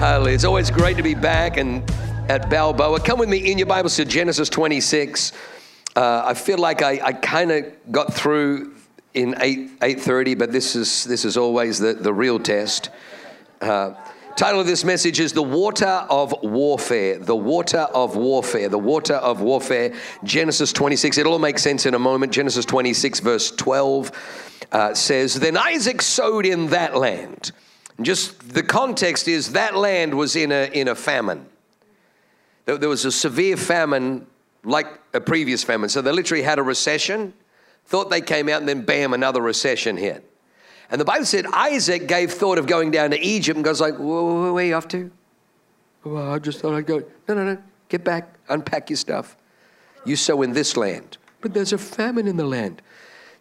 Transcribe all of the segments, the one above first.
Hallelujah. It's always great to be back and at Balboa. Come with me in your Bibles to Genesis 26. Uh, I feel like I, I kind of got through in 8, 8.30, but this is, this is always the, the real test. Uh, title of this message is The Water of Warfare. The Water of Warfare. The Water of Warfare. Genesis 26. It'll all make sense in a moment. Genesis 26, verse 12 uh, says, Then Isaac sowed in that land just the context is that land was in a, in a famine. There was a severe famine like a previous famine. So they literally had a recession, thought they came out, and then bam, another recession hit. And the Bible said Isaac gave thought of going down to Egypt and goes like, whoa, where are you off to? I just thought I'd go. No, no, no. Get back. Unpack your stuff. You sow in this land. But there's a famine in the land.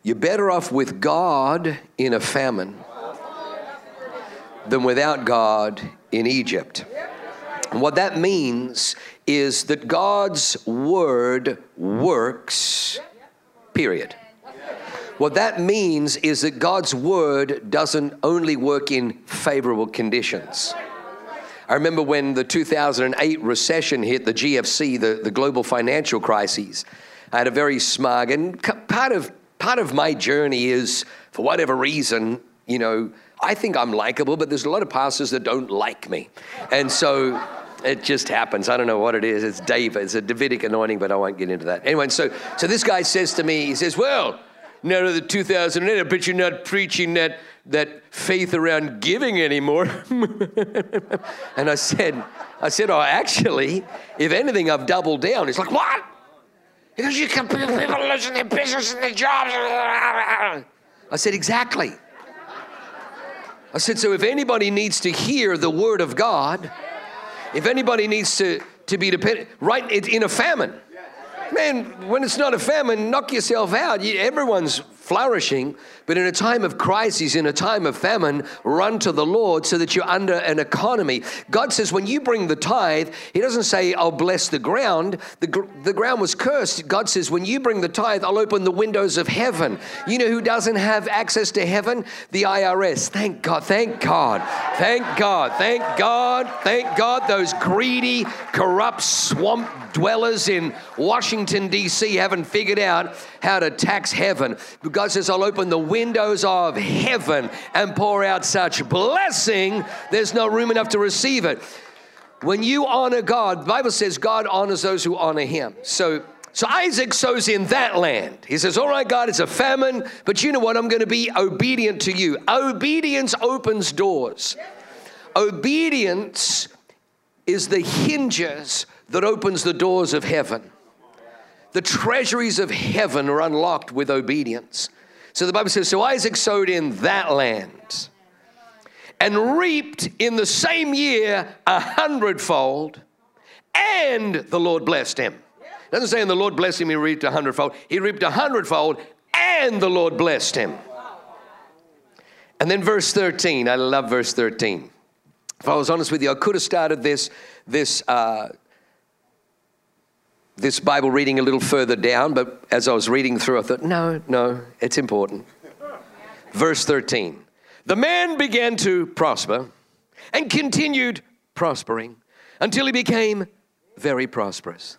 You're better off with God in a famine than without God in Egypt. And what that means is that God's word works, period. What that means is that God's word doesn't only work in favorable conditions. I remember when the 2008 recession hit, the GFC, the, the global financial crises. I had a very smug, and part of, part of my journey is, for whatever reason, you know, I think I'm likable, but there's a lot of pastors that don't like me. And so it just happens. I don't know what it is. It's David. It's a Davidic anointing, but I won't get into that. Anyway, so, so this guy says to me, he says, Well, now to the 2008, I bet you're not preaching that, that faith around giving anymore. and I said, I said, Oh, actually, if anything, I've doubled down. He's like, What? Because you can people losing their business and their jobs. I said, Exactly. I said, so if anybody needs to hear the word of God, if anybody needs to, to be dependent, right, in a famine. Man, when it's not a famine, knock yourself out. Everyone's flourishing, but in a time of crisis, in a time of famine, run to the Lord so that you're under an economy. God says, when you bring the tithe, He doesn't say, I'll bless the ground. The, gr- the ground was cursed. God says, when you bring the tithe, I'll open the windows of heaven. You know who doesn't have access to heaven? The IRS. Thank God, thank God, thank God, thank God, thank God. Those greedy, corrupt swamp dwellers in Washington, D.C. haven't figured out how to tax heaven. But God says, I'll open the windows of heaven and pour out such blessing, there's no room enough to receive it. When you honor God, the Bible says God honors those who honor him. So so Isaac sows in that land. He says, All right, God, it's a famine, but you know what? I'm going to be obedient to you. Obedience opens doors. Obedience is the hinges that opens the doors of heaven. The treasuries of heaven are unlocked with obedience. So the Bible says, So Isaac sowed in that land and reaped in the same year a hundredfold, and the Lord blessed him. It doesn't say, and the Lord blessed him, he reaped a hundredfold. He reaped a hundredfold, and the Lord blessed him. And then verse 13, I love verse 13. If I was honest with you, I could have started this, this uh, this Bible reading a little further down, but as I was reading through, I thought, no, no, it's important. Verse 13 The man began to prosper and continued prospering until he became very prosperous.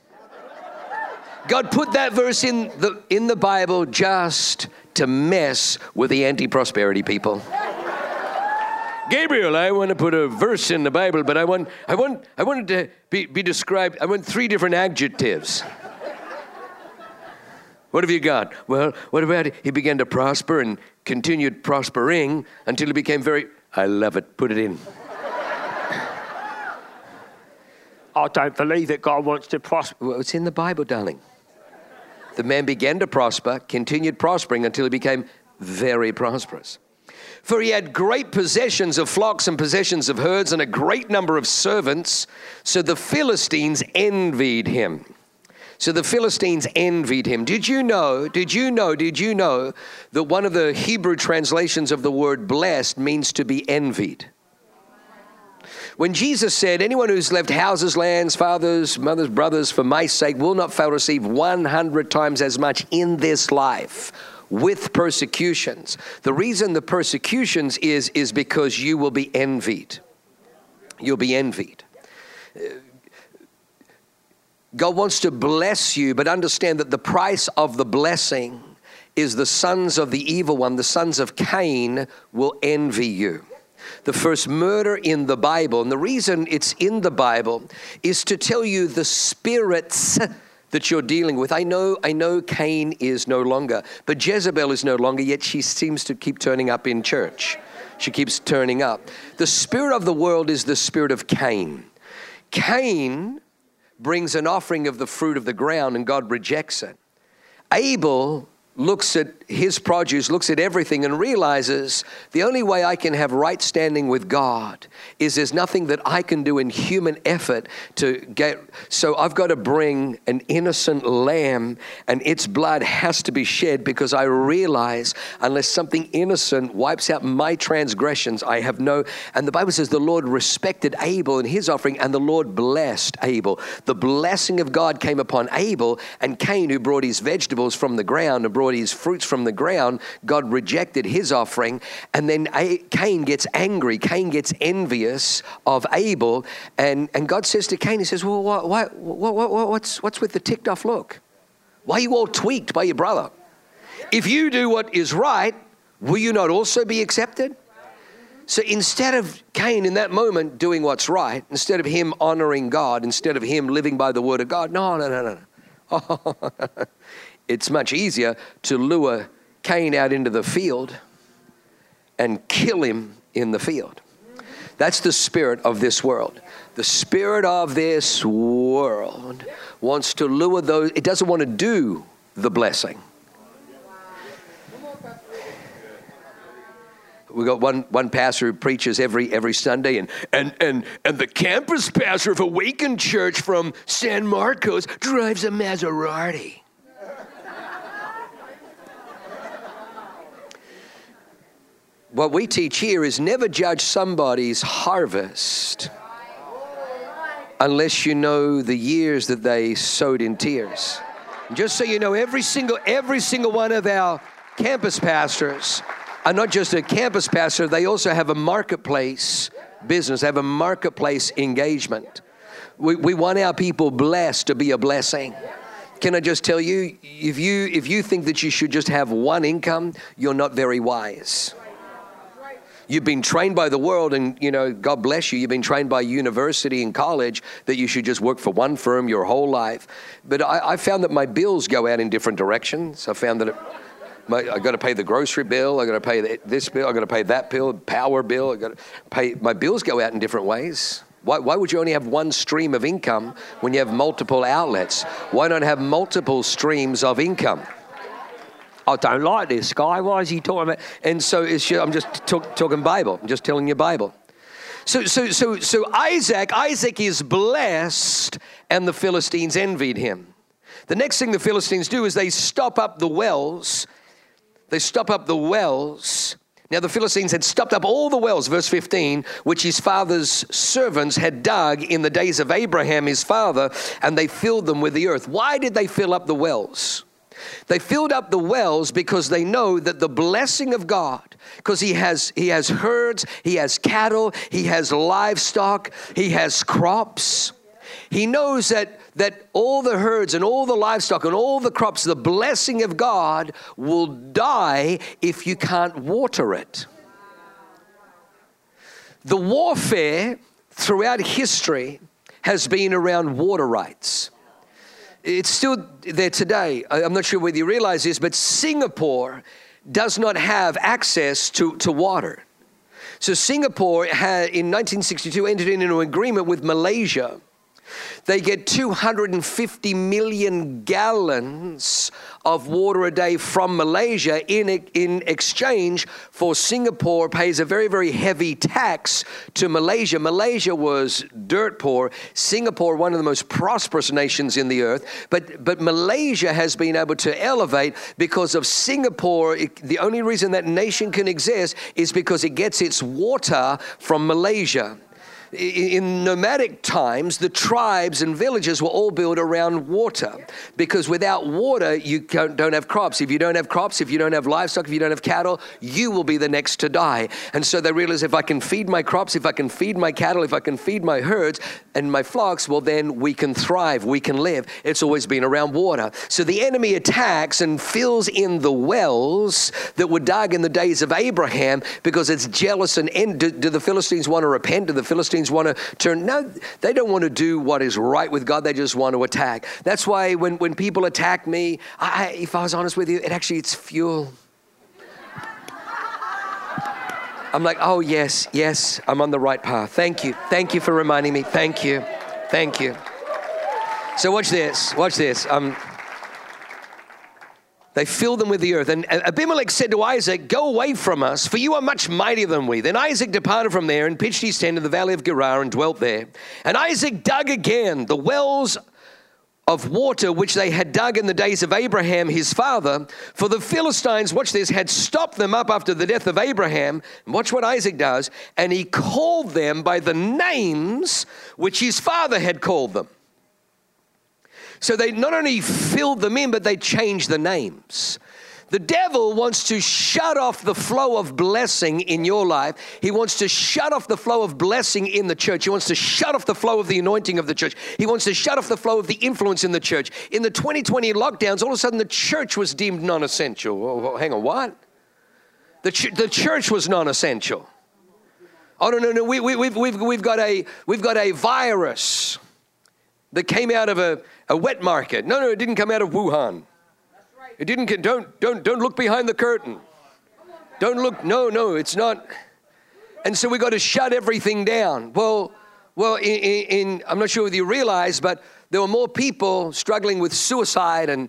God put that verse in the, in the Bible just to mess with the anti prosperity people. Gabriel, I want to put a verse in the Bible, but I want, I want, I want it to be, be described. I want three different adjectives. What have you got? Well, what about it? He began to prosper and continued prospering until he became very. I love it. Put it in. I don't believe that God wants to prosper. Well, it's in the Bible, darling. The man began to prosper, continued prospering until he became very prosperous. For he had great possessions of flocks and possessions of herds and a great number of servants. So the Philistines envied him. So the Philistines envied him. Did you know, did you know, did you know that one of the Hebrew translations of the word blessed means to be envied? When Jesus said, Anyone who's left houses, lands, fathers, mothers, brothers for my sake will not fail to receive 100 times as much in this life with persecutions. The reason the persecutions is, is because you will be envied. You'll be envied. God wants to bless you, but understand that the price of the blessing is the sons of the evil one, the sons of Cain, will envy you. The first murder in the Bible, and the reason it's in the Bible is to tell you the spirits that you're dealing with. I know, I know Cain is no longer, but Jezebel is no longer, yet she seems to keep turning up in church. She keeps turning up. The spirit of the world is the spirit of Cain. Cain brings an offering of the fruit of the ground and God rejects it. Abel looks at his produce, looks at everything, and realizes the only way I can have right standing with God is there's nothing that I can do in human effort to get. So I've got to bring an innocent lamb, and its blood has to be shed because I realize unless something innocent wipes out my transgressions, I have no. And the Bible says the Lord respected Abel and his offering, and the Lord blessed Abel. The blessing of God came upon Abel, and Cain, who brought his vegetables from the ground and brought his fruits from the ground, God rejected his offering. And then Cain gets angry. Cain gets envious of Abel. And, and God says to Cain, He says, Well, what, what, what's, what's with the ticked off look? Why are you all tweaked by your brother? If you do what is right, will you not also be accepted? So instead of Cain in that moment doing what's right, instead of him honoring God, instead of him living by the word of God, no, no, no, no. Oh, it's much easier to lure Cain out into the field and kill him in the field. That's the spirit of this world. The spirit of this world wants to lure those, it doesn't want to do the blessing. we got one, one pastor who preaches every every Sunday, and, and and and the campus pastor of Awakening Church from San Marcos drives a Maserati. What we teach here is never judge somebody's harvest unless you know the years that they sowed in tears. Just so you know, every single every single one of our campus pastors are not just a campus pastor, they also have a marketplace business, have a marketplace engagement. We, we want our people blessed to be a blessing. Can I just tell you, if you if you think that you should just have one income, you're not very wise. You've been trained by the world, and you know, God bless you. You've been trained by university and college that you should just work for one firm your whole life. But I, I found that my bills go out in different directions. I found that it, my, I got to pay the grocery bill. I got to pay this bill. I got to pay that bill, power bill. I got to pay. My bills go out in different ways. Why, why would you only have one stream of income when you have multiple outlets? Why not have multiple streams of income? I don't like this guy. Why is he talking about? And so it's, I'm just talk, talking Bible. I'm just telling you Bible. So, so, so, so Isaac, Isaac is blessed, and the Philistines envied him. The next thing the Philistines do is they stop up the wells. They stop up the wells. Now, the Philistines had stopped up all the wells, verse 15, which his father's servants had dug in the days of Abraham, his father, and they filled them with the earth. Why did they fill up the wells? They filled up the wells because they know that the blessing of God, because he has he has herds, he has cattle, he has livestock, he has crops. He knows that that all the herds and all the livestock and all the crops, the blessing of God will die if you can't water it. The warfare throughout history has been around water rights. It's still there today. I'm not sure whether you realize this, but Singapore does not have access to, to water. So Singapore had, in 1962 entered into an agreement with Malaysia They get 250 million gallons of water a day from Malaysia in, in exchange for Singapore pays a very, very heavy tax to Malaysia. Malaysia was dirt poor. Singapore, one of the most prosperous nations in the earth. But, but Malaysia has been able to elevate because of Singapore. The only reason that nation can exist is because it gets its water from Malaysia in nomadic times, the tribes and villages were all built around water because without water, you don't have crops. If you don't have crops, if you don't have livestock, if you don't have cattle, you will be the next to die. And so they realize if I can feed my crops, if I can feed my cattle, if I can feed my herds and my flocks, well, then we can thrive, we can live. It's always been around water. So the enemy attacks and fills in the wells that were dug in the days of Abraham because it's jealous and do, do the Philistines want to repent? Do the Philistines Philistines want to turn. No, they don't want to do what is right with God. They just want to attack. That's why when, when people attack me, I, if I was honest with you, it actually it's fuel. I'm like, oh, yes, yes, I'm on the right path. Thank you. Thank you for reminding me. Thank you. Thank you. So, watch this. Watch this. Um, they filled them with the earth. And Abimelech said to Isaac, Go away from us, for you are much mightier than we. Then Isaac departed from there and pitched his tent in the valley of Gerar and dwelt there. And Isaac dug again the wells of water which they had dug in the days of Abraham his father. For the Philistines, watch this, had stopped them up after the death of Abraham. watch what Isaac does. And he called them by the names which his father had called them. So they not only filled them in, but they changed the names. The devil wants to shut off the flow of blessing in your life. He wants to shut off the flow of blessing in the church. He wants to shut off the flow of the anointing of the church. He wants to shut off the flow of the influence in the church. In the 2020 lockdowns, all of a sudden the church was deemed non essential. Oh, hang on, what? The, ch- the church was non essential. Oh, no, no, no. We, we, we've, we've, we've, got a, we've got a virus that came out of a, a wet market. No, no, it didn't come out of Wuhan. It didn't. Don't don't don't look behind the curtain. Don't look. No, no, it's not. And so we got to shut everything down. Well, well, in, in, I'm not sure whether you realize, but there were more people struggling with suicide and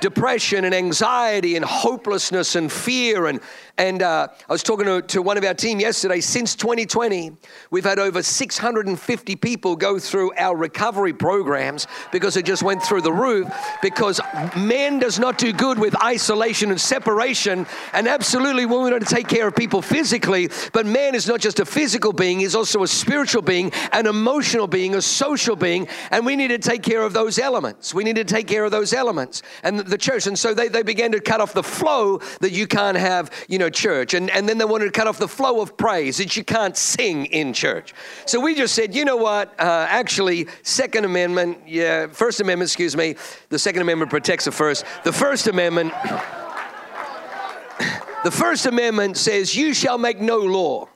depression and anxiety and hopelessness and fear and and uh, I was talking to, to one of our team yesterday. Since 2020, we've had over 650 people go through our recovery programs because it just went through the roof. Because man does not do good with isolation and separation. And absolutely, we want to take care of people physically, but man is not just a physical being, he's also a spiritual being, an emotional being, a social being. And we need to take care of those elements. We need to take care of those elements. And the church. And so they, they began to cut off the flow that you can't have, you know church. And, and then they wanted to cut off the flow of praise that you can't sing in church. So we just said, you know what? Uh, actually, Second Amendment, yeah, First Amendment, excuse me, the Second Amendment protects the First. The First Amendment, the First Amendment says, you shall make no law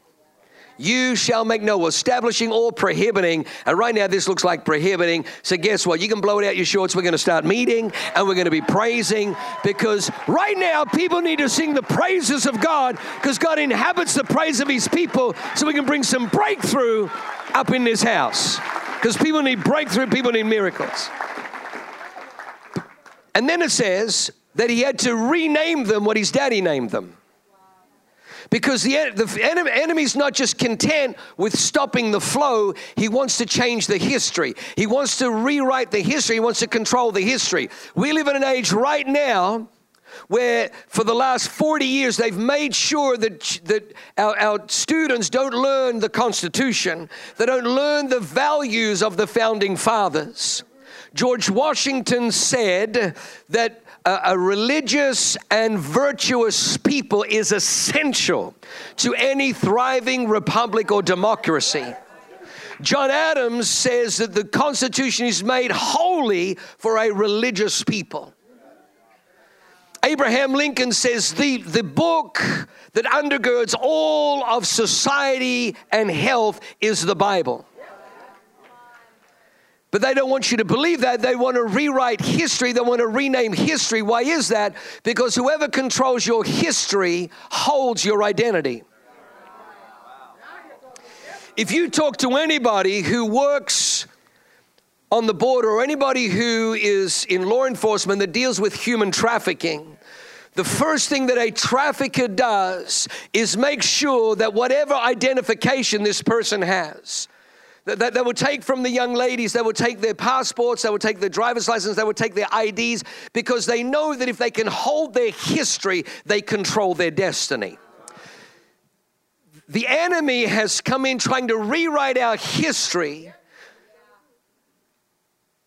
you shall make no establishing or prohibiting. And right now, this looks like prohibiting. So, guess what? You can blow it out your shorts. We're going to start meeting and we're going to be praising because right now, people need to sing the praises of God because God inhabits the praise of His people so we can bring some breakthrough up in this house. Because people need breakthrough, people need miracles. And then it says that he had to rename them what his daddy named them. Because the, the enemy's not just content with stopping the flow, he wants to change the history. He wants to rewrite the history, he wants to control the history. We live in an age right now where for the last 40 years they've made sure that, that our, our, students don't learn the Constitution, they don't learn the values of the founding fathers. George Washington said that a, a religious and virtuous people is essential to any thriving republic or democracy. John Adams says that the Constitution is made holy for a religious people. Abraham Lincoln says the, the book that undergirds all of society and health is the Bible. But they don't want you to believe that. They want to rewrite history. They want to rename history. Why is that? Because whoever controls your history holds your identity. If you talk to anybody who works on the border or anybody who is in law enforcement that deals with human trafficking, the first thing that a trafficker does is make sure that whatever identification this person has, that, they will take from the young ladies, they will take their passports, they will take their driver's license, they will take their IDs, because they know that if they can hold their history, they control their destiny. The enemy has come in trying to rewrite our history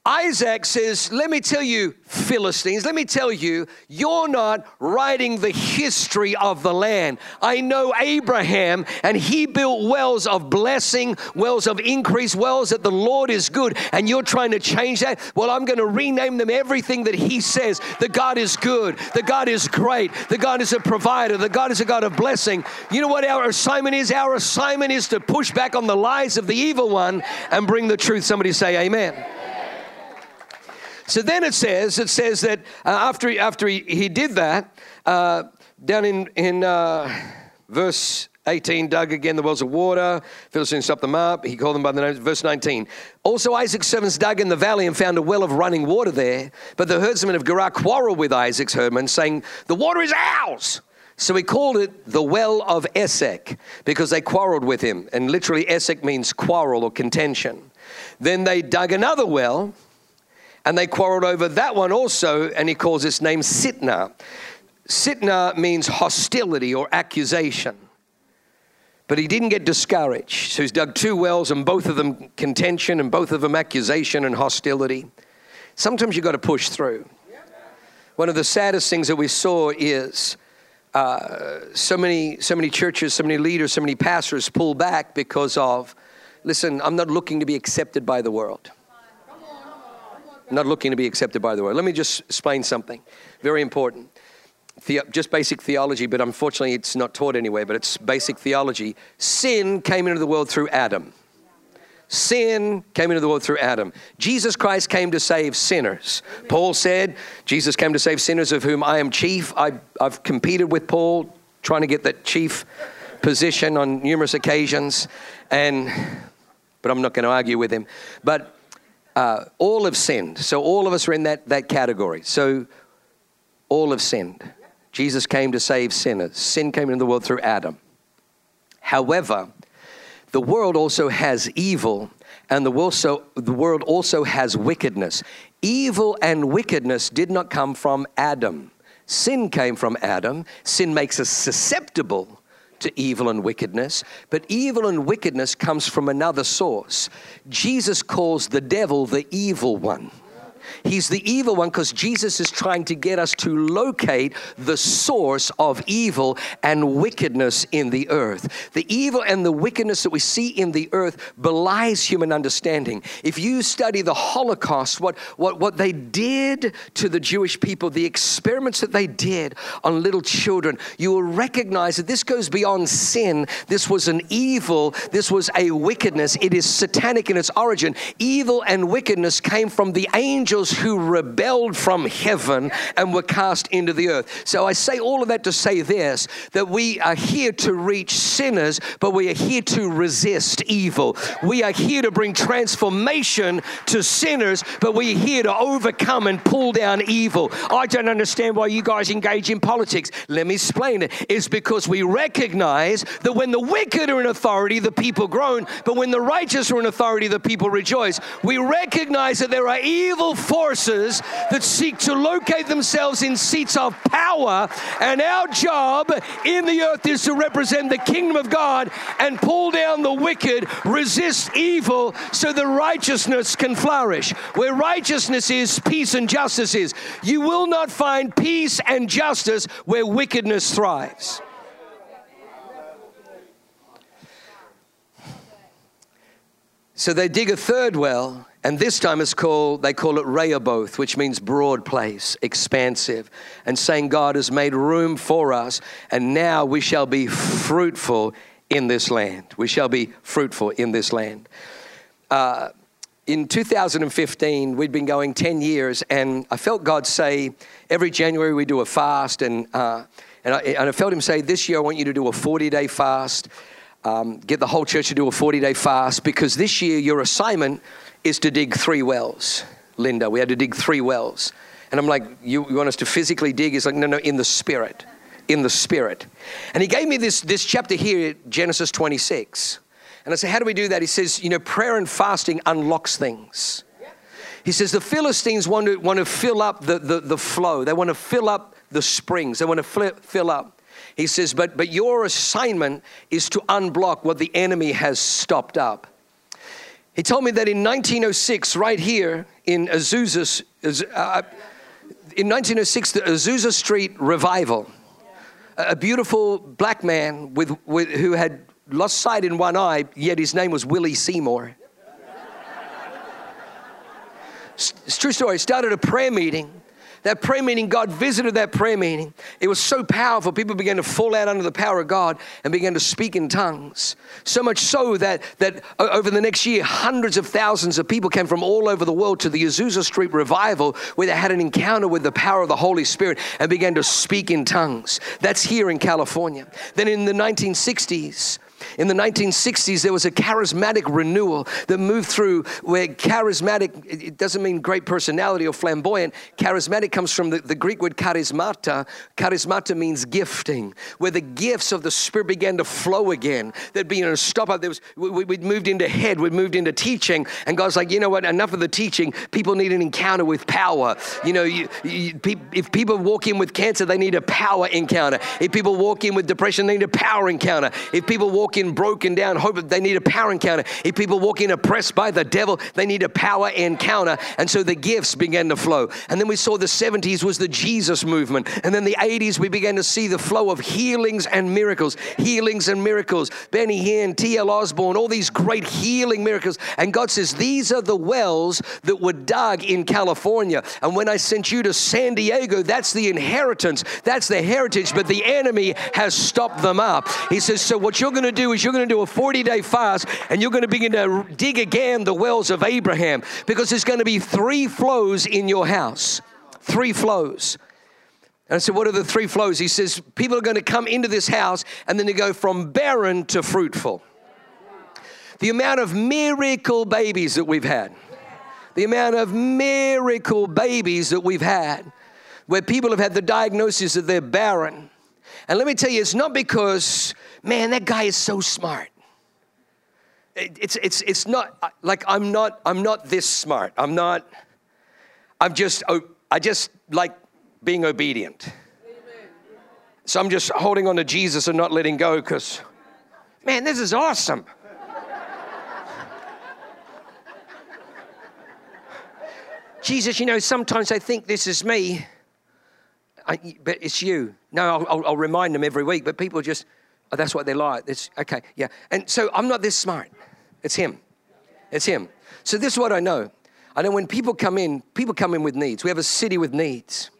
Isaac says, Let me tell you, Philistines, let me tell you, you're not writing the history of the land. I know Abraham, and he built wells of blessing, wells of increase, wells that the Lord is good, and you're trying to change that. Well, I'm going to rename them everything that he says that God is good, that God is great, that God is a provider, that God is a God of blessing. You know what our assignment is? Our assignment is to push back on the lies of the evil one and bring the truth. Somebody say, Amen. So then it says, it says that uh, after, he, after he, he did that, uh, down in, in uh, verse 18, dug again the wells of water. Philistines stopped them up. He called them by the name. Verse 19. Also, Isaac's servants dug in the valley and found a well of running water there. But the herdsmen of Gerar quarreled with Isaac's herdmen, saying, The water is ours. So he called it the well of Esek because they quarreled with him. And literally, Esek means quarrel or contention. Then they dug another well and they quarreled over that one also, and he calls its name Sitnah. Sitnah means hostility or accusation. But he didn't get discouraged. So he's dug two wells, and both of them contention, and both of them accusation and hostility. Sometimes you've got to push through. One of the saddest things that we saw is uh, so many, so many churches, so many leaders, so many pastors pull back because of, listen, I'm not looking to be accepted by the world not looking to be accepted by the world. Let me just explain something very important. The, just basic theology, but unfortunately it's not taught anywhere, but it's basic theology. Sin came into the world through Adam. Sin came into the world through Adam. Jesus Christ came to save sinners. Paul said, Jesus came to save sinners, of whom I am chief. I, I've competed with Paul, trying to get that chief position on numerous occasions, and but I'm not going to argue with him. But uh, all have sinned. So all of us are in that, that category. So all have sinned. Jesus came to save sinners. Sin came into the world through Adam. However, the world also has evil, and the world, so, the world also has wickedness. Evil and wickedness did not come from Adam. Sin came from Adam. Sin makes us susceptible to evil and wickedness, but evil and wickedness comes from another source. Jesus calls the devil the evil one. He's the evil one because Jesus is trying to get us to locate the source of evil and wickedness in the earth. The evil and the wickedness that we see in the earth belies human understanding. If you study the Holocaust, what, what, what they did to the Jewish people, the experiments that they did on little children, you will recognize that this goes beyond sin. This was an evil, this was a wickedness. It is satanic in its origin. Evil and wickedness came from the angels angels who rebelled from heaven and were cast into the earth. So I say all of that to say this that we are here to reach sinners, but we are here to resist evil. We are here to bring transformation to sinners, but we are here to overcome and pull down evil. I don't understand why you guys engage in politics. Let me explain it. It's because we recognize that when the wicked are in authority, the people groan, but when the righteous are in authority, the people rejoice. We recognize that there are evil forces that seek to locate themselves in seats of power. And our job in the earth is to represent the kingdom of God and pull down the wicked, resist evil, so the righteousness can flourish. Where righteousness is, peace and justice is. You will not find peace and justice where wickedness thrives. So they dig a third well and this time it's called, they call it Rehoboth, which means broad place, expansive, and saying God has made room for us, and now we shall be fruitful in this land. We shall be fruitful in this land. Uh, in 2015, we'd been going 10 years, and I felt God say, every January we do a fast, and, uh, and, I, and I felt Him say, this year I want you to do a 40 day fast. um, get the whole church to do a 40 day fast because this year your assignment is to dig three wells. Linda, we had to dig three wells. And I'm like, you, you want us to physically dig? He's like, no, no, in the spirit. In the spirit. And he gave me this, this chapter here, Genesis 26. And I said, how do we do that? He says, you know, prayer and fasting unlocks things. He says the Philistines want to, want to fill up the, the, the flow. They want to fill up the springs. They want to fill, fill up. He says, but, but your assignment is to unblock what the enemy has stopped up. He told me that in 1906, right here in Azusa, uh, in 1906, the Azusa Street revival, a beautiful black man with, with, who had lost sight in one eye, yet his name was Willie Seymour. it's true story. Started a prayer meeting that prayer meeting, God visited that prayer meeting. It was so powerful. People began to fall out under the power of God and began to speak in tongues. So much so that, that over the next year, hundreds of thousands of people came from all over the world to the Azusa Street revival where they had an encounter with the power of the Holy Spirit and began to speak in tongues. That's here in California. Then in the 1960s, in the 1960s, there was a charismatic renewal that moved through where charismatic, it doesn't mean great personality or flamboyant. Charismatic comes from the, the Greek word charismata. Charismata means gifting, where the gifts of the Spirit began to flow again. There'd be a stop up. There was, we, would moved into head, we'd moved into teaching, and God's like, you know what, enough of the teaching. People need an encounter with power. You know, you, you, if people walk in with cancer, they need a power encounter. If people walk in with depression, they need a power encounter. If people walk in in broken down, hope they need a power encounter. If people walk in oppressed by the devil, they need a power encounter. And so the gifts began to flow. And then we saw the 70s was the Jesus movement. And then the 80s, we began to see the flow of healings and miracles, healings and miracles. Benny Hinn, T.L. Osborn, all these great healing miracles. And God says, These are the wells that were dug in California. And when I sent you to San Diego, that's the inheritance, that's the heritage, but the enemy has stopped them up. He says, So what you're going to do is you're going to do a 40 day fast and you're going to begin to dig again the wells of Abraham because there's going to be three flows in your house. Three flows. And I said, What are the three flows? He says, People are going to come into this house and then they go from barren to fruitful. The amount of miracle babies that we've had, the amount of miracle babies that we've had, where people have had the diagnosis that they're barren. And let me tell you, it's not because man, that guy is so smart. It's, it's, it's not like I'm not, I'm not this smart. I'm not, I'm just, oh, I just like being obedient. So I'm just holding on to Jesus and not letting go because, man, this is awesome. Jesus, you know, sometimes I think this is me, I, but it's you. No, I'll, I'll remind them every week, but people just, Oh, that's what they like. It's okay, yeah. And so I'm not this smart. It's him. It's him. So this is what I know. I know when people come in, people come in with needs. We have a city with needs.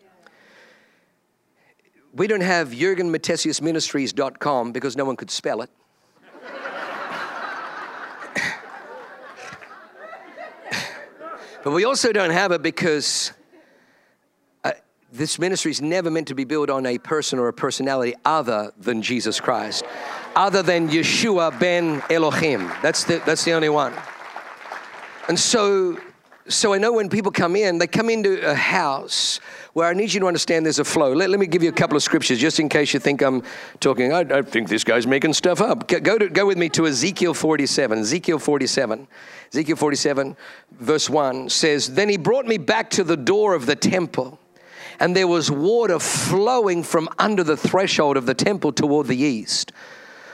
We don't have JurgenMatthesiusMinistries.com because no one could spell it. but we also don't have it because this ministry is never meant to be built on a person or a personality other than Jesus Christ, other than Yeshua ben Elohim. That's the, that's the only one. And so, so I know when people come in, they come into a house where I need you to understand there's a flow. Let, let me give you a couple of scriptures just in case you think I'm talking, I, I think this guy's making stuff up. Go, to, go with me to Ezekiel 47. Ezekiel 47. Ezekiel 47, verse 1 says, Then he brought me back to the door of the temple and there was water flowing from under the threshold of the temple toward the east.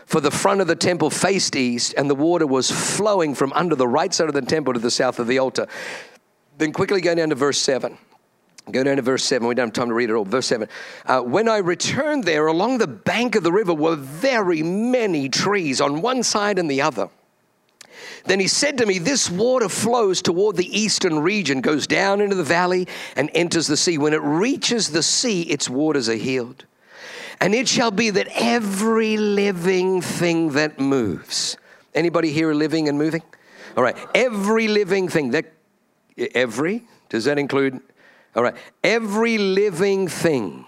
For the front of the temple faced east, and the water was flowing from under the right side of the temple to the south of the altar. Then quickly go down to verse 7. Go down to verse 7. We don't have time to read it all. Verse 7. Uh, when I returned there, along the bank of the river were very many trees on one side and the other. Then he said to me, This water flows toward the eastern region, goes down into the valley, and enters the sea. When it reaches the sea, its waters are healed. And it shall be that every living thing that moves. Anybody here living and moving? All right. Every living thing that every does that include all right. Every living thing.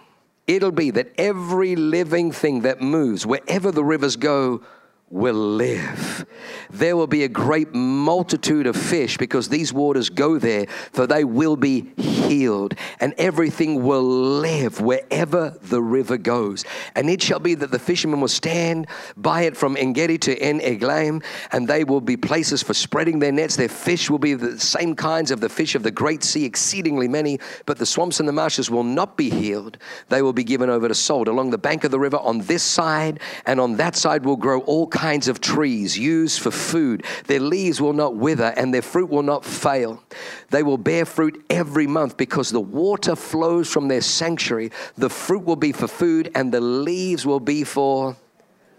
It'll be that every living thing that moves, wherever the rivers go, will live. There will be a great multitude of fish because these waters go there, for they will be healed, and everything will live wherever the river goes. And it shall be that the fishermen will stand by it from Engedi to En Eglaim, and they will be places for spreading their nets. Their fish will be the same kinds of the fish of the great sea, exceedingly many, but the swamps and the marshes will not be healed. They will be given over to salt. Along the bank of the river on this side and on that side will grow all kinds kinds of trees used for food. Their leaves will not wither and their fruit will not fail. They will bear fruit every month because the water flows from their sanctuary. The fruit will be for food and the leaves will be for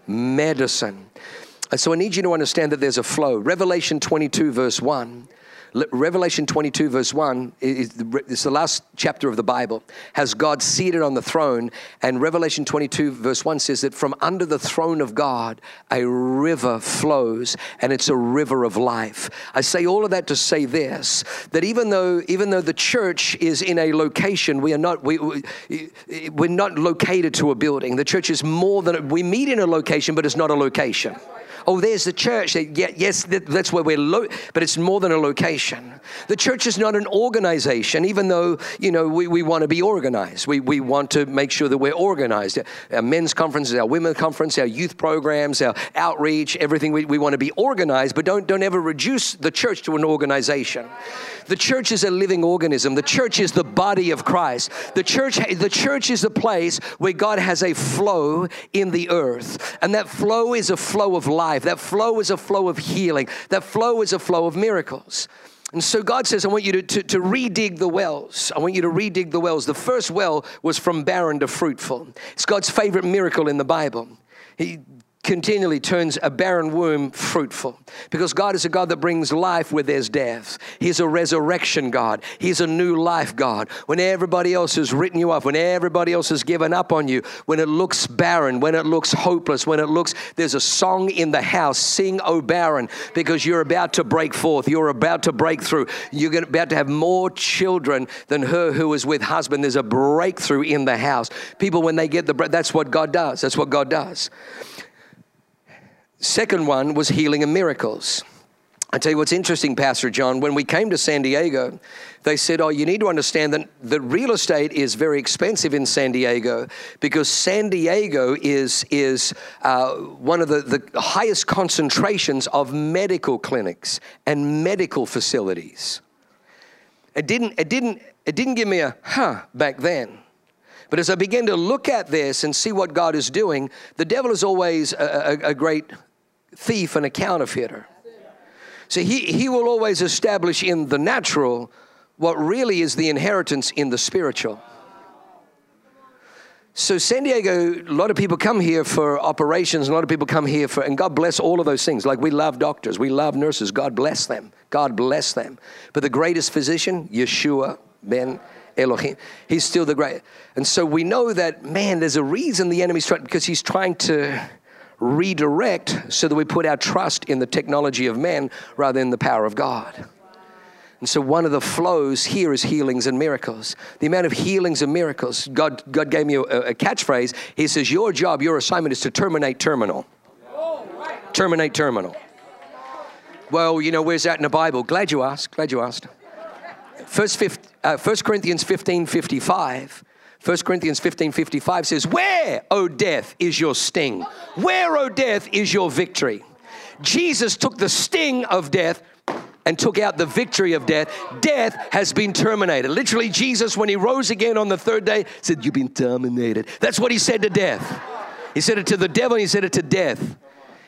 medicine. And so I need you to understand that there's a flow. Revelation 22, verse 1 Revelation 22, verse 1, is the last chapter of the Bible, has God seated on the throne. And Revelation 22, verse 1 says that from under the throne of God, a river flows, and it's a river of life. I say all of that to say this that even though, even though the church is in a location, we are not, we, we, we're not located to a building. The church is more than, we meet in a location, but it's not a location. Oh, there's the church. Yes, that's where we're, lo- but it's more than a location. The church is not an organization, even though, you know, we, we want to be organized. We, we want to make sure that we're organized. Our men's conferences, our women's conference, our youth programs, our outreach, everything, we, we want to be organized, but don't, don't ever reduce the church to an organization. The church is a living organism. The church is the body of Christ. The church, the church is a place where God has a flow in the earth. And that flow is a flow of life. That flow is a flow of healing. That flow is a flow of miracles. And so God says, I want you to, to, to redig the wells. I want you to redig the wells. The first well was from barren to fruitful. It's God's favorite miracle in the Bible. He, continually turns a barren womb fruitful because God is a God that brings life where there's death. He's a resurrection God. He's a new life God. When everybody else has written you off, when everybody else has given up on you, when it looks barren, when it looks hopeless, when it looks, there's a song in the house, sing, O barren, because you're about to break forth. You're about to break through. You're about to have more children than her who is with husband. There's a breakthrough in the house. People, when they get the, that's what God does. That's what God does. Second one was healing and miracles. I tell you what's interesting, Pastor John. When we came to San Diego, they said, Oh, you need to understand that the real estate is very expensive in San Diego because San Diego is, is uh, one of the, the highest concentrations of medical clinics and medical facilities. It didn't, it didn't, it didn't give me a huh back then. But as I began to look at this and see what God is doing, the devil is always a, a, a great thief and a counterfeiter. So he, he will always establish in the natural what really is the inheritance in the spiritual. So, San Diego, a lot of people come here for operations, a lot of people come here for, and God bless all of those things. Like we love doctors, we love nurses, God bless them. God bless them. But the greatest physician, Yeshua ben Elohim, he's still the great. And so we know that, man, there's a reason the enemy's trying, because he's trying to redirect so that we put our trust in the technology of man rather than the power of God. And so one of the flows here is healings and miracles. The amount of healings and miracles, God, God gave me a, a catchphrase. He says, Your job, your assignment is to terminate terminal. Terminate terminal. Well, you know, where's that in the Bible? Glad you asked. Glad you asked. First, uh, 1 Corinthians 15 55 1 Corinthians 15 55 says, Where, O death, is your sting? Where, O death, is your victory? Jesus took the sting of death and took out the victory of death. Death has been terminated. Literally, Jesus, when he rose again on the third day, said, You've been terminated. That's what he said to death. He said it to the devil, he said it to death.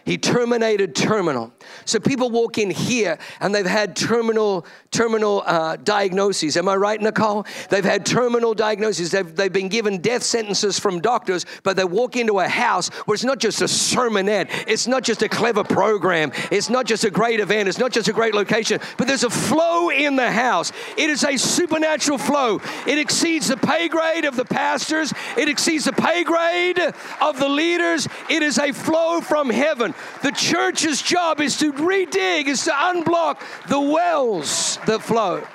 He terminated terminal. So people walk in here and they've had terminal terminal uh, diagnoses. Am I right, Nicole? They've had terminal diagnoses. They've, they've been given death sentences from doctors, but they walk into a house where it's not just a sermonette, it's not just a clever program, it's not just a great event, it's not just a great location, but there's a flow in the house. It is a supernatural flow. It exceeds the pay grade of the pastors, it exceeds the pay grade of the leaders. It is a flow from heaven. The church's job is to redig, is to unblock the wells that flow.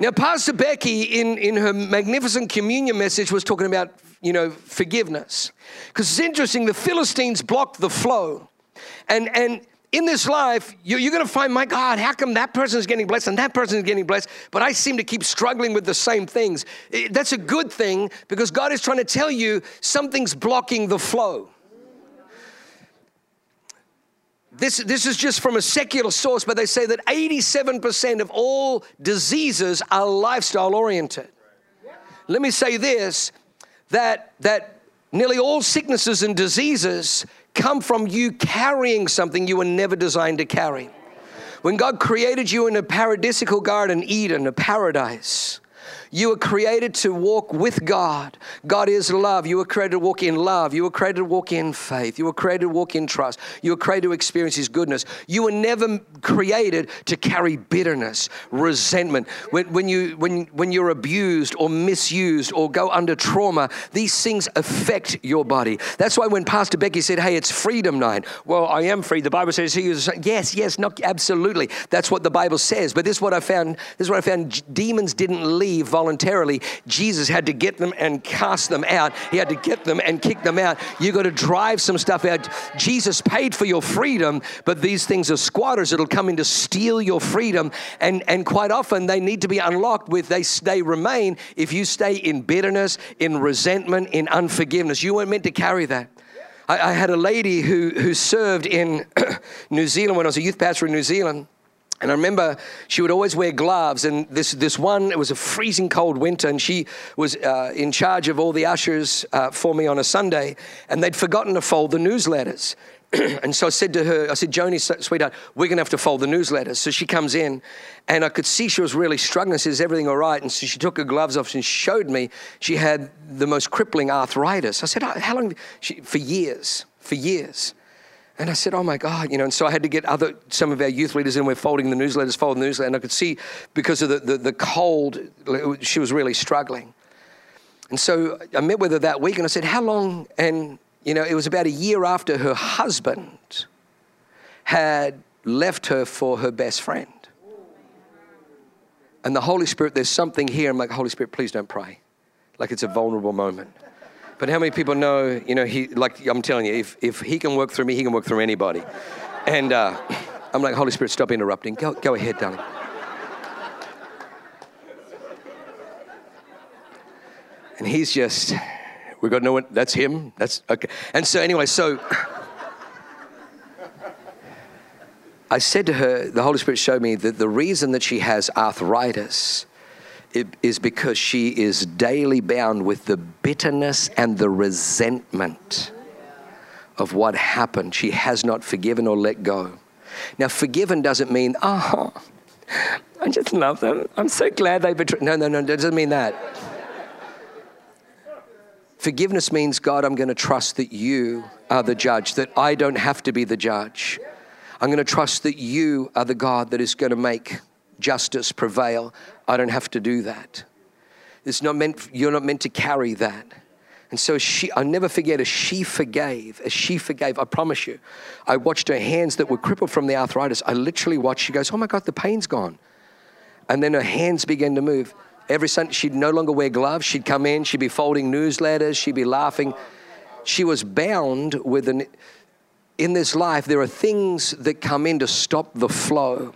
Now, Pastor Becky, in, in her magnificent communion message, was talking about you know, forgiveness. Because it's interesting, the Philistines blocked the flow. And, and in this life, you're, you're going to find, my God, how come that person is getting blessed and that person is getting blessed, but I seem to keep struggling with the same things? That's a good thing because God is trying to tell you something's blocking the flow. This, this is just from a secular source, but they say that 87% of all diseases are lifestyle oriented. Let me say this that, that nearly all sicknesses and diseases come from you carrying something you were never designed to carry. When God created you in a paradisical garden, Eden, a paradise, you were created to walk with God. God is love. You were created to walk in love. You were created to walk in faith. You were created to walk in trust. You were created to experience His goodness. You were never created to carry bitterness, resentment. When, when, you, when, when you're abused or misused or go under trauma, these things affect your body. That's why when Pastor Becky said, Hey, it's freedom night, well, I am free. The Bible says he is, yes, yes, not absolutely. That's what the Bible says. But this is what I found, this is what I found. Demons didn't leave voluntarily. Jesus had to get them and cast them out. He had to get them and kick them out. You got to drive some stuff out. Jesus paid for your freedom, but these things are squatters that'll come in to steal your freedom. And, and quite often they need to be unlocked with they, they remain if you stay in bitterness, in resentment, in unforgiveness. You weren't meant to carry that. I, I had a lady who, who served in New Zealand when I was a youth pastor in New Zealand. And I remember she would always wear gloves. And this, this one, it was a freezing cold winter, and she was uh, in charge of all the ushers uh, for me on a Sunday. And they'd forgotten to fold the newsletters. and so I said to her, I said, Joni, sweetheart, we're going to have to fold the newsletters. So she comes in, and I could see she was really struggling. I said, Is everything all right? And so she took her gloves off and showed me she had the most crippling arthritis. I said, How long? She, for years, for years. And I said, oh my God, you know, and so I had to get other, some of our youth leaders in, we're folding the newsletters, folding the newsletter, and I could see because of the, the, the cold, she was really struggling. And so I met with her that week and I said, how long? And, you know, it was about a year after her husband had left her for her best friend. And the Holy Spirit, there's something here. I'm like, Holy Spirit, please don't pray. Like it's a vulnerable moment. But how many people know, you know, he, like I'm telling you, if, if he can work through me, he can work through anybody. And uh, I'm like, Holy Spirit, stop interrupting. Go, go ahead, darling. And he's just, we got no one, that's him. That's okay. And so, anyway, so I said to her, the Holy Spirit showed me that the reason that she has arthritis is because she is daily bound with the bitterness and the resentment of what happened. She has not forgiven or let go. Now, forgiven doesn't mean, oh, I just love them. I'm so glad they betrayed. No, no, no, it doesn't mean that. Forgiveness means, God, I'm going to trust that you are the judge, that I don't have to be the judge. I'm going to trust that you are the God that is going to make justice prevail. I don't have to do that. It's not meant, you're not meant to carry that. And so she, I'll never forget as she forgave, as she forgave, I promise you, I watched her hands that were crippled from the arthritis. I literally watched, she goes, Oh my God, the pain's gone. And then her hands began to move. Every Sunday, she'd no longer wear gloves. She'd come in, she'd be folding newsletters, she'd be laughing. She was bound with an, in this life, there are things that come in to stop the flow.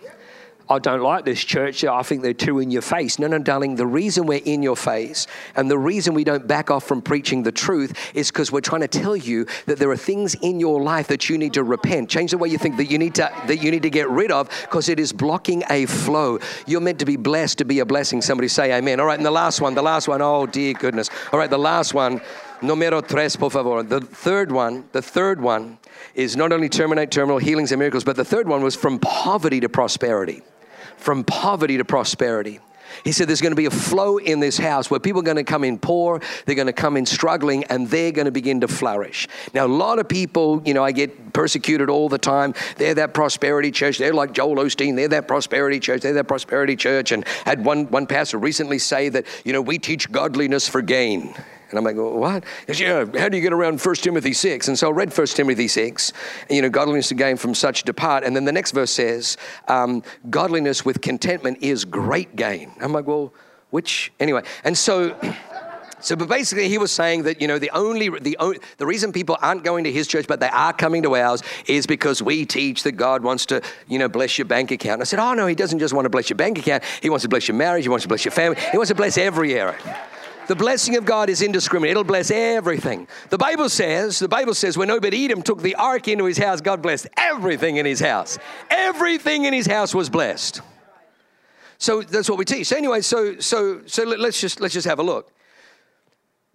I don't like this church. I think they're too in your face. No, no, darling. The reason we're in your face and the reason we don't back off from preaching the truth is because we're trying to tell you that there are things in your life that you need to repent. Change the way you think that you need to that you need to get rid of because it is blocking a flow. You're meant to be blessed to be a blessing. Somebody say amen. All right, and the last one, the last one. Oh dear goodness. All right, the last one. Numero tres, por favor. The third one, the third one is not only terminate terminal healings and miracles, but the third one was from poverty to prosperity from poverty to prosperity. He said there's going to be a flow in this house where people are going to come in poor, they're going to come in struggling, and they're going to begin to flourish. Now, a lot of people, you know, I get persecuted all the time. They're that prosperity church. They're like Joel Osteen. They're that prosperity church. They're that prosperity church. And had one, one pastor recently say that, you know, we teach godliness for gain. And I'm like, well, what? Says, yeah, how do you get around 1 Timothy 6? And so I read 1 Timothy 6, and, you know, godliness to gain from such depart. And then the next verse says, um, godliness with contentment is great gain. I'm like, well, which, anyway. And so So, but basically, he was saying that you know the only the only, the reason people aren't going to his church, but they are coming to ours, is because we teach that God wants to you know bless your bank account. And I said, oh no, he doesn't just want to bless your bank account. He wants to bless your marriage. He wants to bless your family. He wants to bless every area. The blessing of God is indiscriminate. It'll bless everything. The Bible says, the Bible says, when Obed Edom took the ark into his house, God blessed everything in his house. Everything in his house was blessed. So that's what we teach. So anyway, so so so let's just let's just have a look.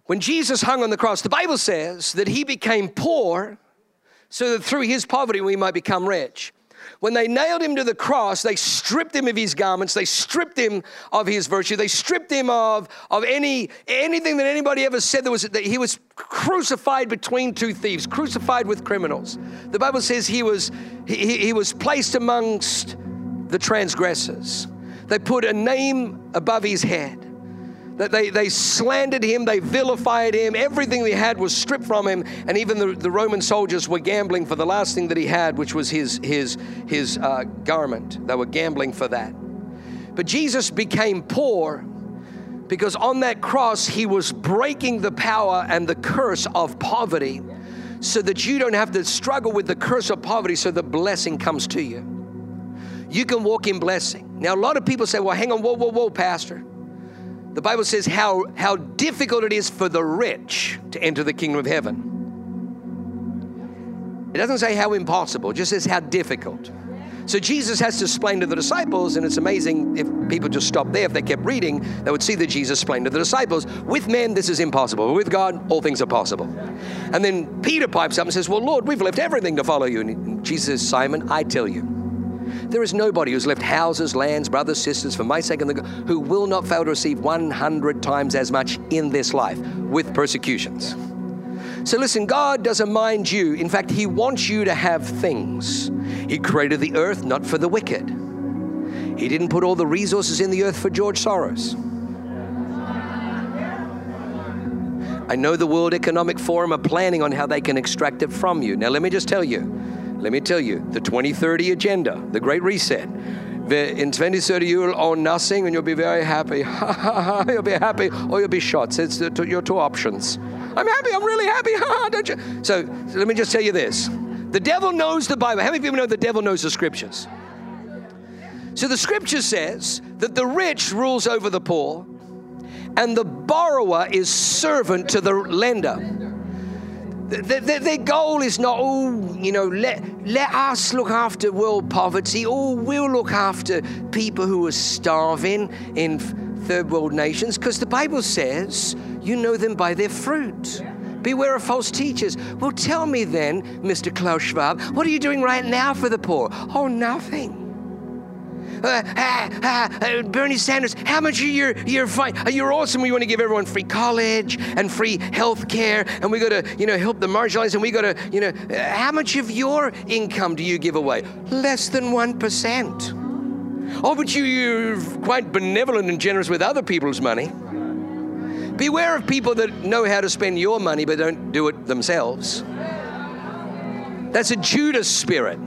When Jesus hung on the cross, the Bible says that he became poor so that through his poverty we might become rich. When they nailed him to the cross, they stripped him of his garments, they stripped him of his virtue, they stripped him of, of any anything that anybody ever said that was that he was crucified between two thieves, crucified with criminals. The Bible says he was he, he was placed amongst the transgressors. They put a name above his head. That they, they slandered him, they vilified him, everything he had was stripped from him, and even the, the Roman soldiers were gambling for the last thing that he had, which was his, his, his uh, garment. They were gambling for that. But Jesus became poor because on that cross he was breaking the power and the curse of poverty so that you don't have to struggle with the curse of poverty so the blessing comes to you. You can walk in blessing. Now, a lot of people say, well, hang on, whoa, whoa, whoa, Pastor. The Bible says how, how difficult it is for the rich to enter the kingdom of heaven. It doesn't say how impossible, just says how difficult. So Jesus has to explain to the disciples, and it's amazing if people just stopped there, if they kept reading, they would see that Jesus explained to the disciples, with men, this is impossible, but with God, all things are possible. And then Peter pipes up and says, Well, Lord, we've left everything to follow you. And Jesus says, Simon, I tell you, there is nobody who's left houses, lands, brothers, sisters for my sake and the who will not fail to receive 100 times as much in this life with persecutions. So listen, God doesn't mind you. In fact, He wants you to have things. He created the earth not for the wicked. He didn't put all the resources in the earth for George Soros. I know the World Economic Forum are planning on how they can extract it from you. Now, let me just tell you let me tell you the 2030 agenda, the Great Reset. In 2030, you will own nothing and you'll be very happy. you'll be happy or you'll be shot. It's your two options. I'm happy, I'm really happy. Don't you? So, so let me just tell you this the devil knows the Bible. How many people know the devil knows the scriptures? So the scripture says that the rich rules over the poor and the borrower is servant to the lender. The, the, their goal is not, oh, you know, let, let us look after world poverty. Oh, we'll look after people who are starving in third world nations. Because the Bible says you know them by their fruit. Beware of false teachers. Well, tell me then, Mr. Klaus Schwab, what are you doing right now for the poor? Oh, nothing. Uh, uh, uh, Bernie Sanders, how much are you, you're fine. Uh, you're awesome. We want to give everyone free college and free health care, and we got to, you know, help the marginalized, and we got to, you know, how much of your income do you give away? Less than 1%. Oh, but you, you're quite benevolent and generous with other people's money. Beware of people that know how to spend your money but don't do it themselves. That's a Judas spirit.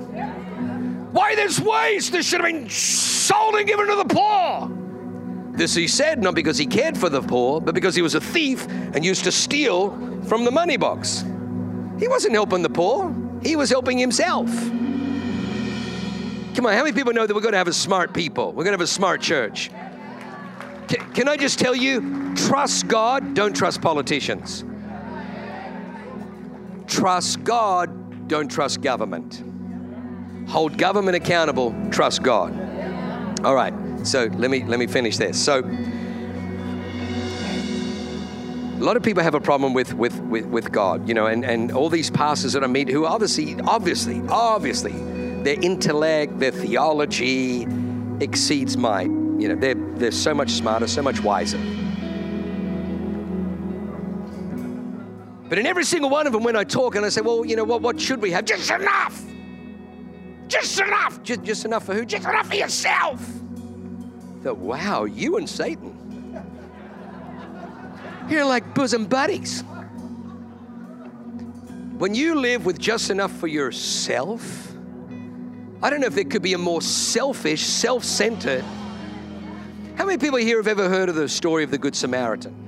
Why this waste? This should have been sold and given to the poor. This he said not because he cared for the poor, but because he was a thief and used to steal from the money box. He wasn't helping the poor, he was helping himself. Come on, how many people know that we're going to have a smart people? We're going to have a smart church. Can, can I just tell you, trust God, don't trust politicians. Trust God, don't trust government hold government accountable, trust God. All right, so let me let me finish this. So a lot of people have a problem with, with, with, with God, you know, and, and all these pastors that I meet who obviously, obviously, obviously, their intellect, their theology exceeds mine. You know, they're, they're so much smarter, so much wiser. But in every single one of them, when I talk and I say, well, you know, what, what should we have? Just enough. Just enough. Just, just enough for who? Just enough for yourself. So, wow, you and Satan. You're like bosom buddies. When you live with just enough for yourself, I don't know if there could be a more selfish, self centered. How many people here have ever heard of the story of the Good Samaritan?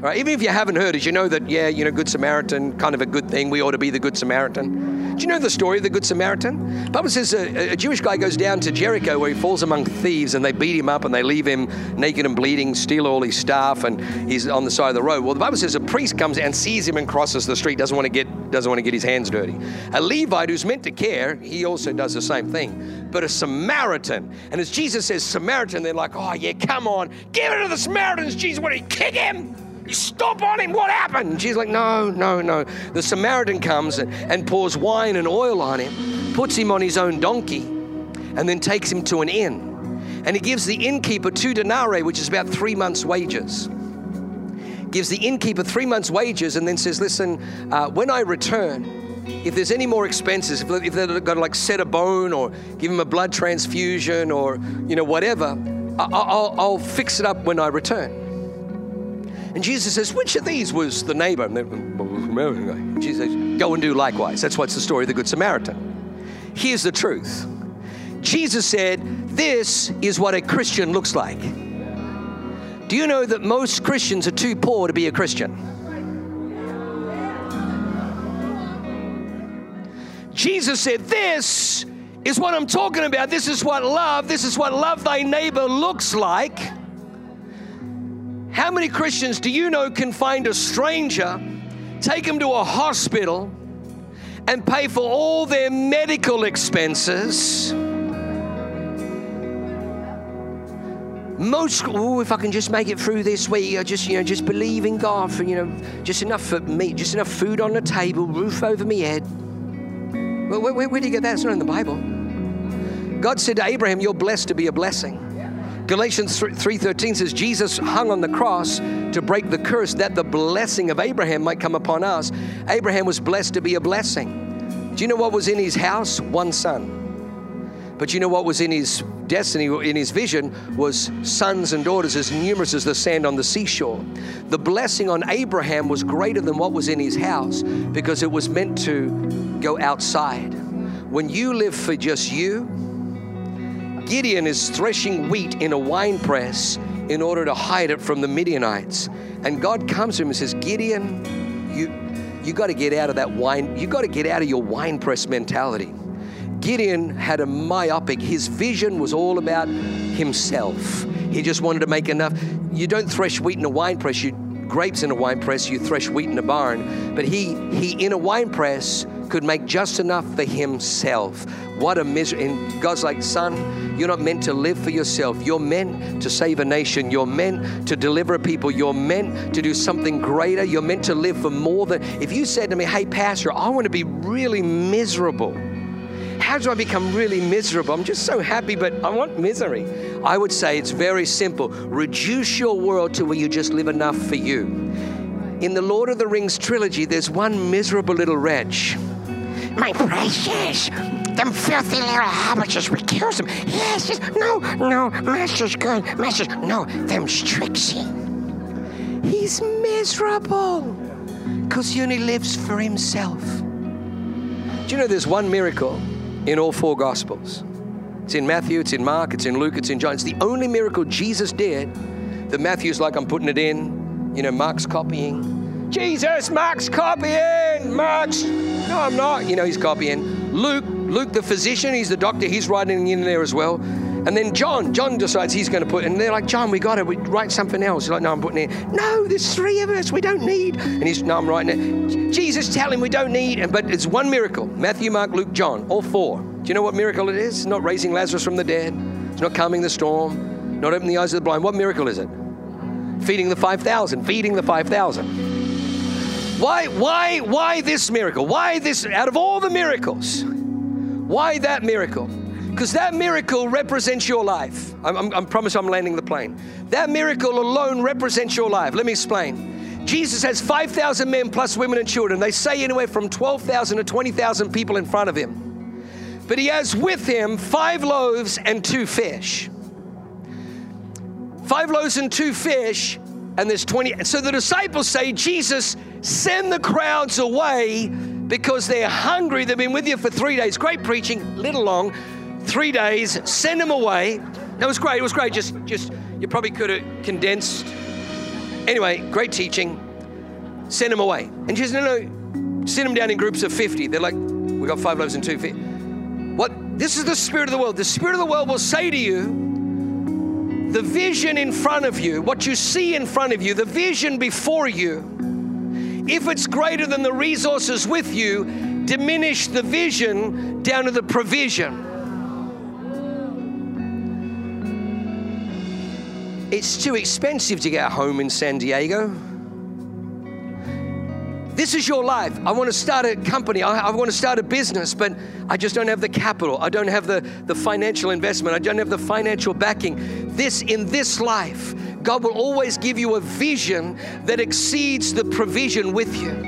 Right, even if you haven't heard it, you know that, yeah, you know, Good Samaritan, kind of a good thing. We ought to be the Good Samaritan. Do you know the story of the Good Samaritan? The Bible says a, a Jewish guy goes down to Jericho where he falls among thieves and they beat him up and they leave him naked and bleeding, steal all his stuff, and he's on the side of the road. Well, the Bible says a priest comes and sees him and crosses the street, doesn't want to get doesn't want to get his hands dirty. A Levite who's meant to care, he also does the same thing. But a Samaritan, and as Jesus says Samaritan, they're like, oh yeah, come on, give it to the Samaritans, Jesus, what do you kick him? You stop on him, what happened? She's like, no, no, no. The Samaritan comes and, and pours wine and oil on him, puts him on his own donkey, and then takes him to an inn. And he gives the innkeeper two denarii, which is about three months' wages. Gives the innkeeper three months' wages and then says, listen, uh, when I return, if there's any more expenses, if, they're going to like set a bone or give him a blood transfusion or, you know, whatever, I- I'll, I'll fix it up when I return. And Jesus says, Which of these was the neighbor? And Jesus says, Go and do likewise. That's what's the story of the Good Samaritan. Here's the truth Jesus said, This is what a Christian looks like. Do you know that most Christians are too poor to be a Christian? Jesus said, This is what I'm talking about. This is what love, this is what love thy neighbor looks like. How many Christians do you know can find a stranger, take them to a hospital, and pay for all their medical expenses? Most, oh, if I can just make it through this week, I just, you know, just believe in God for, you know, just enough for me, just enough food on the table, roof over my head. Where, where, where do you get that? It's not in the Bible. God said to Abraham, You're blessed to be a blessing. Galatians 3:13 says Jesus hung on the cross to break the curse that the blessing of Abraham might come upon us. Abraham was blessed to be a blessing. Do you know what was in his house? One son. But you know what was in his destiny, in his vision, was sons and daughters as numerous as the sand on the seashore. The blessing on Abraham was greater than what was in his house because it was meant to go outside. When you live for just you, Gideon is threshing wheat in a wine press in order to hide it from the Midianites. And God comes to him and says, Gideon, you, you got to get out of that wine, you got to get out of your wine press mentality. Gideon had a myopic, his vision was all about himself. He just wanted to make enough. You don't thresh wheat in a wine press, you grapes in a wine press, you thresh wheat in a barn. But he he in a wine press could make just enough for himself. What a misery. And God's like, son, you're not meant to live for yourself. You're meant to save a nation. You're meant to deliver a people. You're meant to do something greater. You're meant to live for more than. If you said to me, hey, Pastor, I want to be really miserable. How do I become really miserable? I'm just so happy, but I want misery. I would say it's very simple. Reduce your world to where you just live enough for you. In the Lord of the Rings trilogy, there's one miserable little wretch my precious. Them filthy little hobbits, we kills them. Yes, yes, no, no, Master's good. Master's, no, them's Trixie. He's miserable because he only lives for himself. Do you know there's one miracle in all four Gospels? It's in Matthew, it's in Mark, it's in Luke, it's in John. It's the only miracle Jesus did that Matthew's like, I'm putting it in. You know, Mark's copying. Jesus, Mark's copying. Mark's no, I'm not. You know, he's copying. Luke, Luke the physician, he's the doctor, he's writing in there as well. And then John, John decides he's going to put, and they're like, John, we got to write something else. He's like, no, I'm putting it. No, there's three of us. We don't need. And he's, no, I'm writing it. Jesus, tell him we don't need. And but it's one miracle: Matthew, Mark, Luke, John, all four. Do you know what miracle it is? It's not raising Lazarus from the dead. It's not calming the storm. Not opening the eyes of the blind. What miracle is it? Feeding the five thousand. Feeding the five thousand. Why, why, why this miracle? Why this, out of all the miracles, why that miracle? Because that miracle represents your life. I'm, I'm, I promise I'm landing the plane. That miracle alone represents your life. Let me explain. Jesus has 5,000 men plus women and children. They say anywhere from 12,000 to 20,000 people in front of him. But he has with him five loaves and two fish. Five loaves and two fish and there's 20. So the disciples say, Jesus, send the crowds away because they're hungry. They've been with you for three days. Great preaching, little long, three days. Send them away. That was great. It was great. Just, just you probably could have condensed Anyway, great teaching. Send them away. And she says, no, no, send them down in groups of 50. They're like, we got five loaves and two fish. What? This is the spirit of the world. The spirit of the world will say to you, the vision in front of you, what you see in front of you, the vision before you, if it's greater than the resources with you, diminish the vision down to the provision. It's too expensive to get a home in San Diego. This is your life. I want to start a company. I, I, want to start a business, but I just don't have the capital. I don't have the, the financial investment. I don't have the financial backing. This, in this life, God will always give you a vision that exceeds the provision with you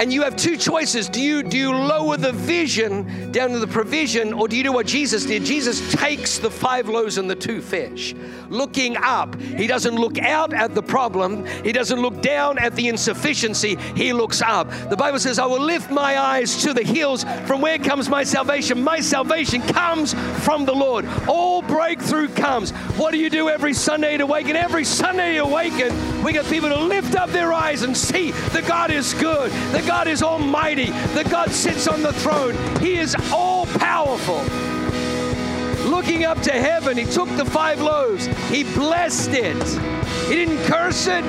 and you have two choices. Do you do you lower the vision down to the provision or do you do what jesus did? Jesus takes the five loaves and the two fish looking up. He doesn't look out at the problem. He doesn't look down at the insufficiency. He looks up. The bible says i will lift my eyes to the hills. From where comes my salvation? My salvation comes from the lord. All breakthrough comes. What do you do every sunday to awaken? Every sunday to awaken we get people to lift up their eyes and see that god is good that God is almighty, that God sits on the throne. He is all powerful. Looking up to heaven, he took the five loaves, he blessed it. He didn't curse it,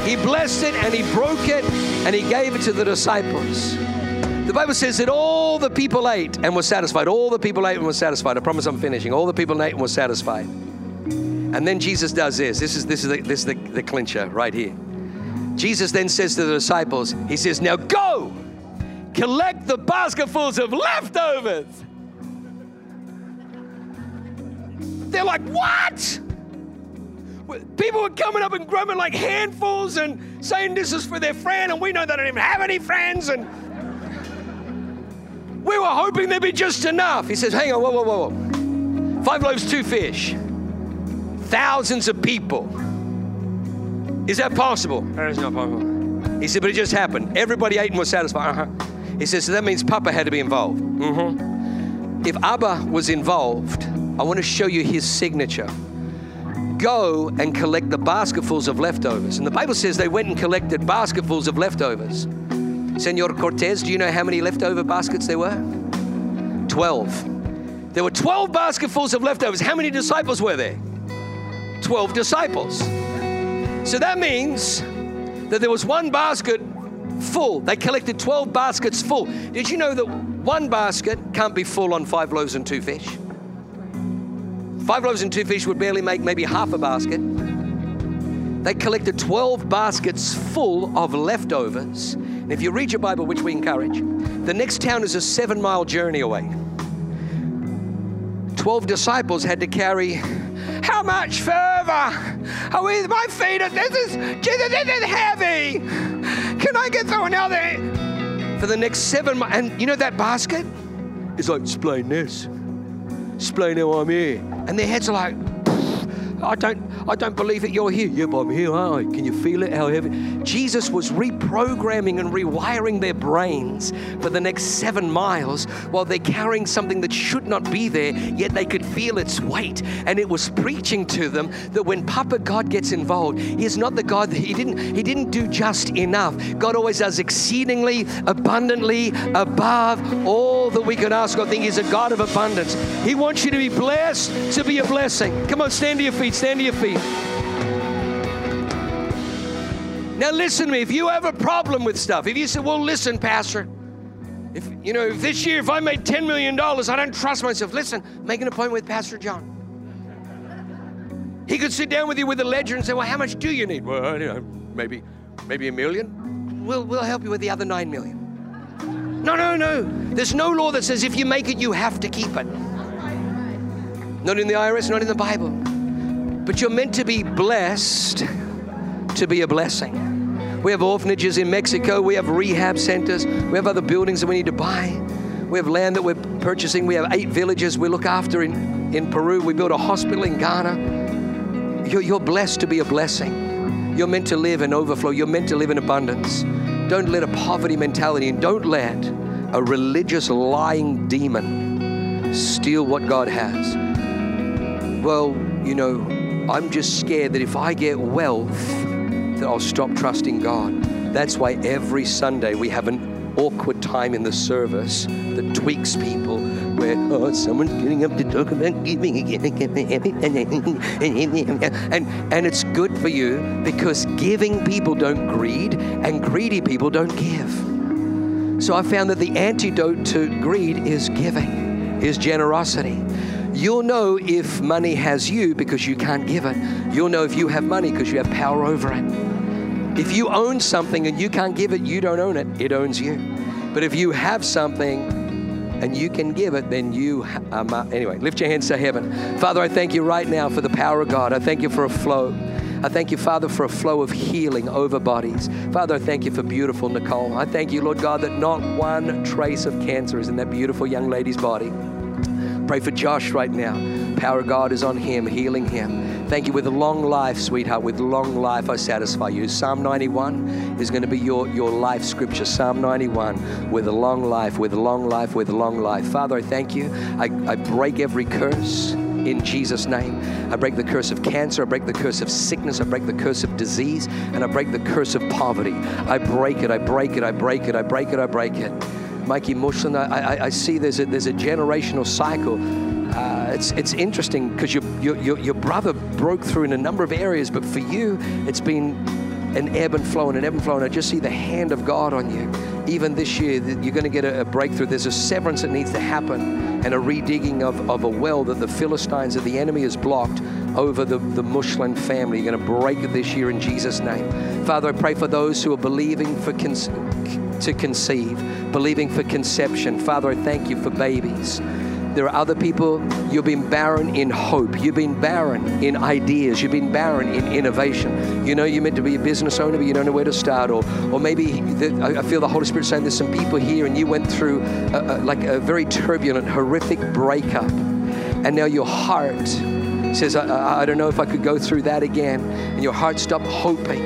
he blessed it and he broke it and he gave it to the disciples. The Bible says that all the people ate and were satisfied. All the people ate and were satisfied. I promise I'm finishing. All the people ate and were satisfied. And then Jesus does this. This is this is the, this is the, the clincher right here. Jesus then says to the disciples, He says, Now go, collect the basketfuls of leftovers. They're like, What? People were coming up and grumbling like handfuls and saying this is for their friend, and we know they don't even have any friends. And we were hoping there'd be just enough. He says, Hang on, whoa, whoa, whoa, whoa. Five loaves, two fish. Thousands of people. Is that possible? That is not possible. He said, but it just happened. Everybody ate and was satisfied. Uh-huh. He says, so that means Papa had to be involved. Mm-hmm. If Abba was involved, I want to show you his signature. Go and collect the basketfuls of leftovers. And the Bible says they went and collected basketfuls of leftovers. Senor Cortez, do you know how many leftover baskets there were? 12. There were 12 basketfuls of leftovers. How many disciples were there? 12 disciples. So that means that there was one basket full. They collected 12 baskets full. Did you know that one basket can't be full on five loaves and two fish? Five loaves and two fish would barely make maybe half a basket. They collected 12 baskets full of leftovers. And if you read your Bible, which we encourage, the next town is a seven mile journey away. 12 disciples had to carry how much further? Are we, my feet are, this is, Jesus, this is heavy. Can I get through another? For the next seven months. And you know that basket? It's like, explain this. Explain how I'm here. And their heads are like, I don't, I don't believe it. You're here. Yep, I'm here, aren't I? Can you feel it? How heavy? Jesus was reprogramming and rewiring their brains for the next seven miles while they're carrying something that should not be there, yet they could feel its weight. And it was preaching to them that when Papa God gets involved, He is not the God that He didn't, He didn't do just enough. God always does exceedingly, abundantly, above all that we can ask or think. He's a God of abundance. He wants you to be blessed to be a blessing. Come on, stand to your feet, stand to your feet. Now, listen to me. If you have a problem with stuff, if you say, well, listen, Pastor, if you know, if this year, if I made $10 million, I don't trust myself. Listen, make an appointment with Pastor John. He could sit down with you with a ledger and say, Well, how much do you need? Well, you know, maybe, maybe a million. We'll, we'll help you with the other nine million. No, no, no. There's no law that says if you make it, you have to keep it. Not in the IRS, not in the Bible. But you're meant to be blessed to be a blessing. We have orphanages in Mexico. We have rehab centers. We have other buildings that we need to buy. We have land that we're purchasing. We have eight villages we look after in, in Peru. We built a hospital in Ghana. You're, you're blessed to be a blessing. You're meant to live in overflow. You're meant to live in abundance. Don't let a poverty mentality and don't let a religious lying demon steal what God has. Well, you know, I'm just scared that if I get wealth, that I'll stop trusting God. That's why every Sunday we have an awkward time in the service that tweaks people. Where oh someone's getting up to talk about giving again and and it's good for you because giving people don't greed and greedy people don't give. So i found that the antidote to greed is giving is generosity You'll know if money has you because you can't give it. You'll know if you have money because you have power over it. If you own something and you can't give it, you don't own it, it owns you. But if you have something and you can give it, then you, um, uh, anyway, lift your hands to heaven. Father, I thank you right now for the power of God. I thank you for a flow. I thank you, Father, for a flow of healing over bodies. Father, I thank you for beautiful Nicole. I thank you, Lord God, that not one trace of cancer is in that beautiful young lady's body. Pray for Josh right now. Power of God is on him, healing him. Thank you with a long life, sweetheart. With long life, I satisfy you. Psalm 91 is going to be your, your life scripture. Psalm 91 with a long life, with a long life, with a long life. Father, I thank you. I, I break every curse in Jesus' name. I break the curse of cancer. I break the curse of sickness. I break the curse of disease. And I break the curse of poverty. I break it. I break it. I break it. I break it. I break it. Mikey Mushlin, I, I, I, see there's a, there's a generational cycle. Uh, it's, it's interesting because your, your, your brother broke through in a number of areas, but for you, it's been an ebb and flow and an ebb and flow. And I just see the hand of God on you. Even this year, you're going to get a, a breakthrough. There's a severance that needs to happen and a redigging of, of a well that the Philistines, that the enemy has blocked over the, the Mushlin family. You're going to break it this year in Jesus' name. Father, I pray for those who are believing for to conceive, believing for conception. Father, I thank you for babies. There are other people, you've been barren in hope. You've been barren in ideas. You've been barren in innovation. You know you're meant to be a business owner, but you don't know where to start. Or, or maybe the, I feel the Holy Spirit saying there's some people here and you went through a, a, like a very turbulent, horrific breakup. And now your heart says, I, I don't know if I could go through that again. And your heart stopped hoping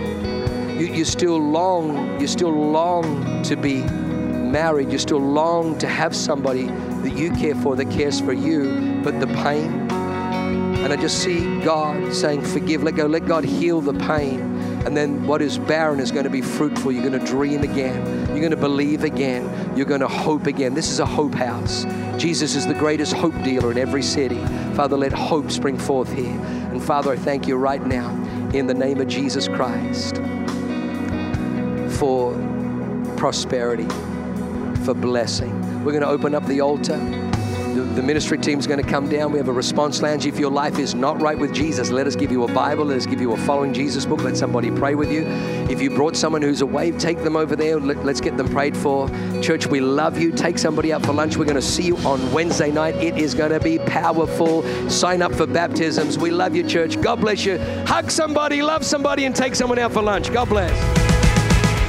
you, you still long, you still long to be married, you still long to have somebody that you care for that cares for you, but the pain. And I just see God saying, Forgive, let go, let God heal the pain. And then what is barren is going to be fruitful. You're going to dream again. You're going to believe again. You're going to hope again. This is a hope house. Jesus is the greatest hope dealer in every city. Father, let hope spring forth here. And Father, I thank you right now in the name of Jesus Christ for prosperity, for blessing. We're going to open up the altar. The, the ministry team is going to come down. We have a response lounge. If your life is not right with Jesus, let us give you a Bible. Let us give you a Following Jesus book. Let somebody pray with you. If you brought someone who's away, take them over there. Let, us get them prayed for. Church, we love you. Take somebody out for lunch. We're going to see you on Wednesday night. It is going to be powerful. Sign up for baptisms. We love you, church. God bless you. Hug somebody, love somebody, and take someone out for lunch. God bless.